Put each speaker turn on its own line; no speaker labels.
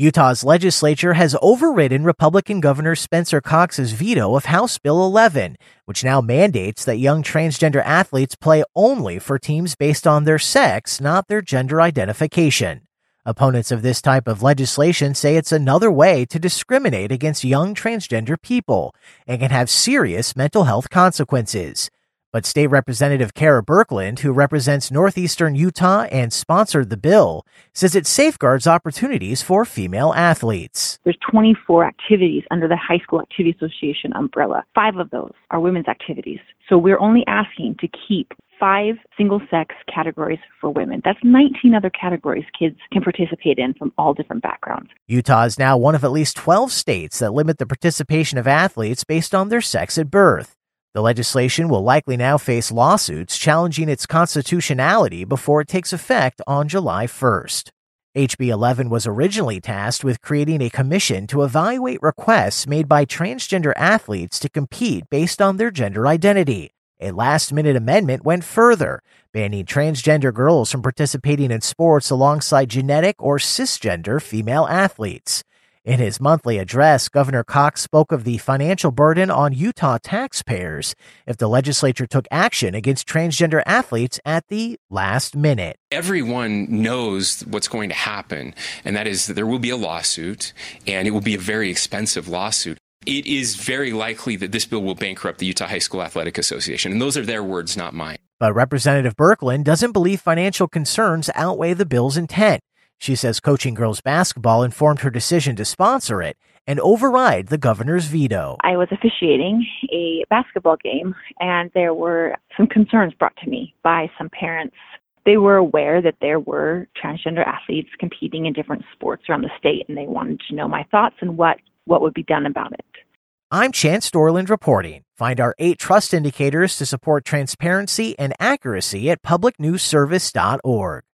Utah's legislature has overridden Republican Governor Spencer Cox's veto of House Bill 11, which now mandates that young transgender athletes play only for teams based on their sex, not their gender identification. Opponents of this type of legislation say it's another way to discriminate against young transgender people and can have serious mental health consequences. But State Representative Kera Birkeland, who represents Northeastern Utah and sponsored the bill, says it safeguards opportunities for female athletes.
There's 24 activities under the High School Activity Association umbrella. Five of those are women's activities. So we're only asking to keep five single sex categories for women. That's 19 other categories kids can participate in from all different backgrounds.
Utah is now one of at least 12 states that limit the participation of athletes based on their sex at birth. The legislation will likely now face lawsuits challenging its constitutionality before it takes effect on July 1st. HB 11 was originally tasked with creating a commission to evaluate requests made by transgender athletes to compete based on their gender identity. A last minute amendment went further, banning transgender girls from participating in sports alongside genetic or cisgender female athletes. In his monthly address, Governor Cox spoke of the financial burden on Utah taxpayers if the legislature took action against transgender athletes at the last minute.
Everyone knows what's going to happen, and that is that there will be a lawsuit, and it will be a very expensive lawsuit it is very likely that this bill will bankrupt the Utah High School Athletic Association. And those are their words, not mine.
But Representative Birkeland doesn't believe financial concerns outweigh the bill's intent. She says coaching girls basketball informed her decision to sponsor it and override the governor's veto.
I was officiating a basketball game, and there were some concerns brought to me by some parents. They were aware that there were transgender athletes competing in different sports around the state, and they wanted to know my thoughts and what, what would be done about it.
I'm Chance Dorland reporting. Find our eight trust indicators to support transparency and accuracy at publicnewsservice.org.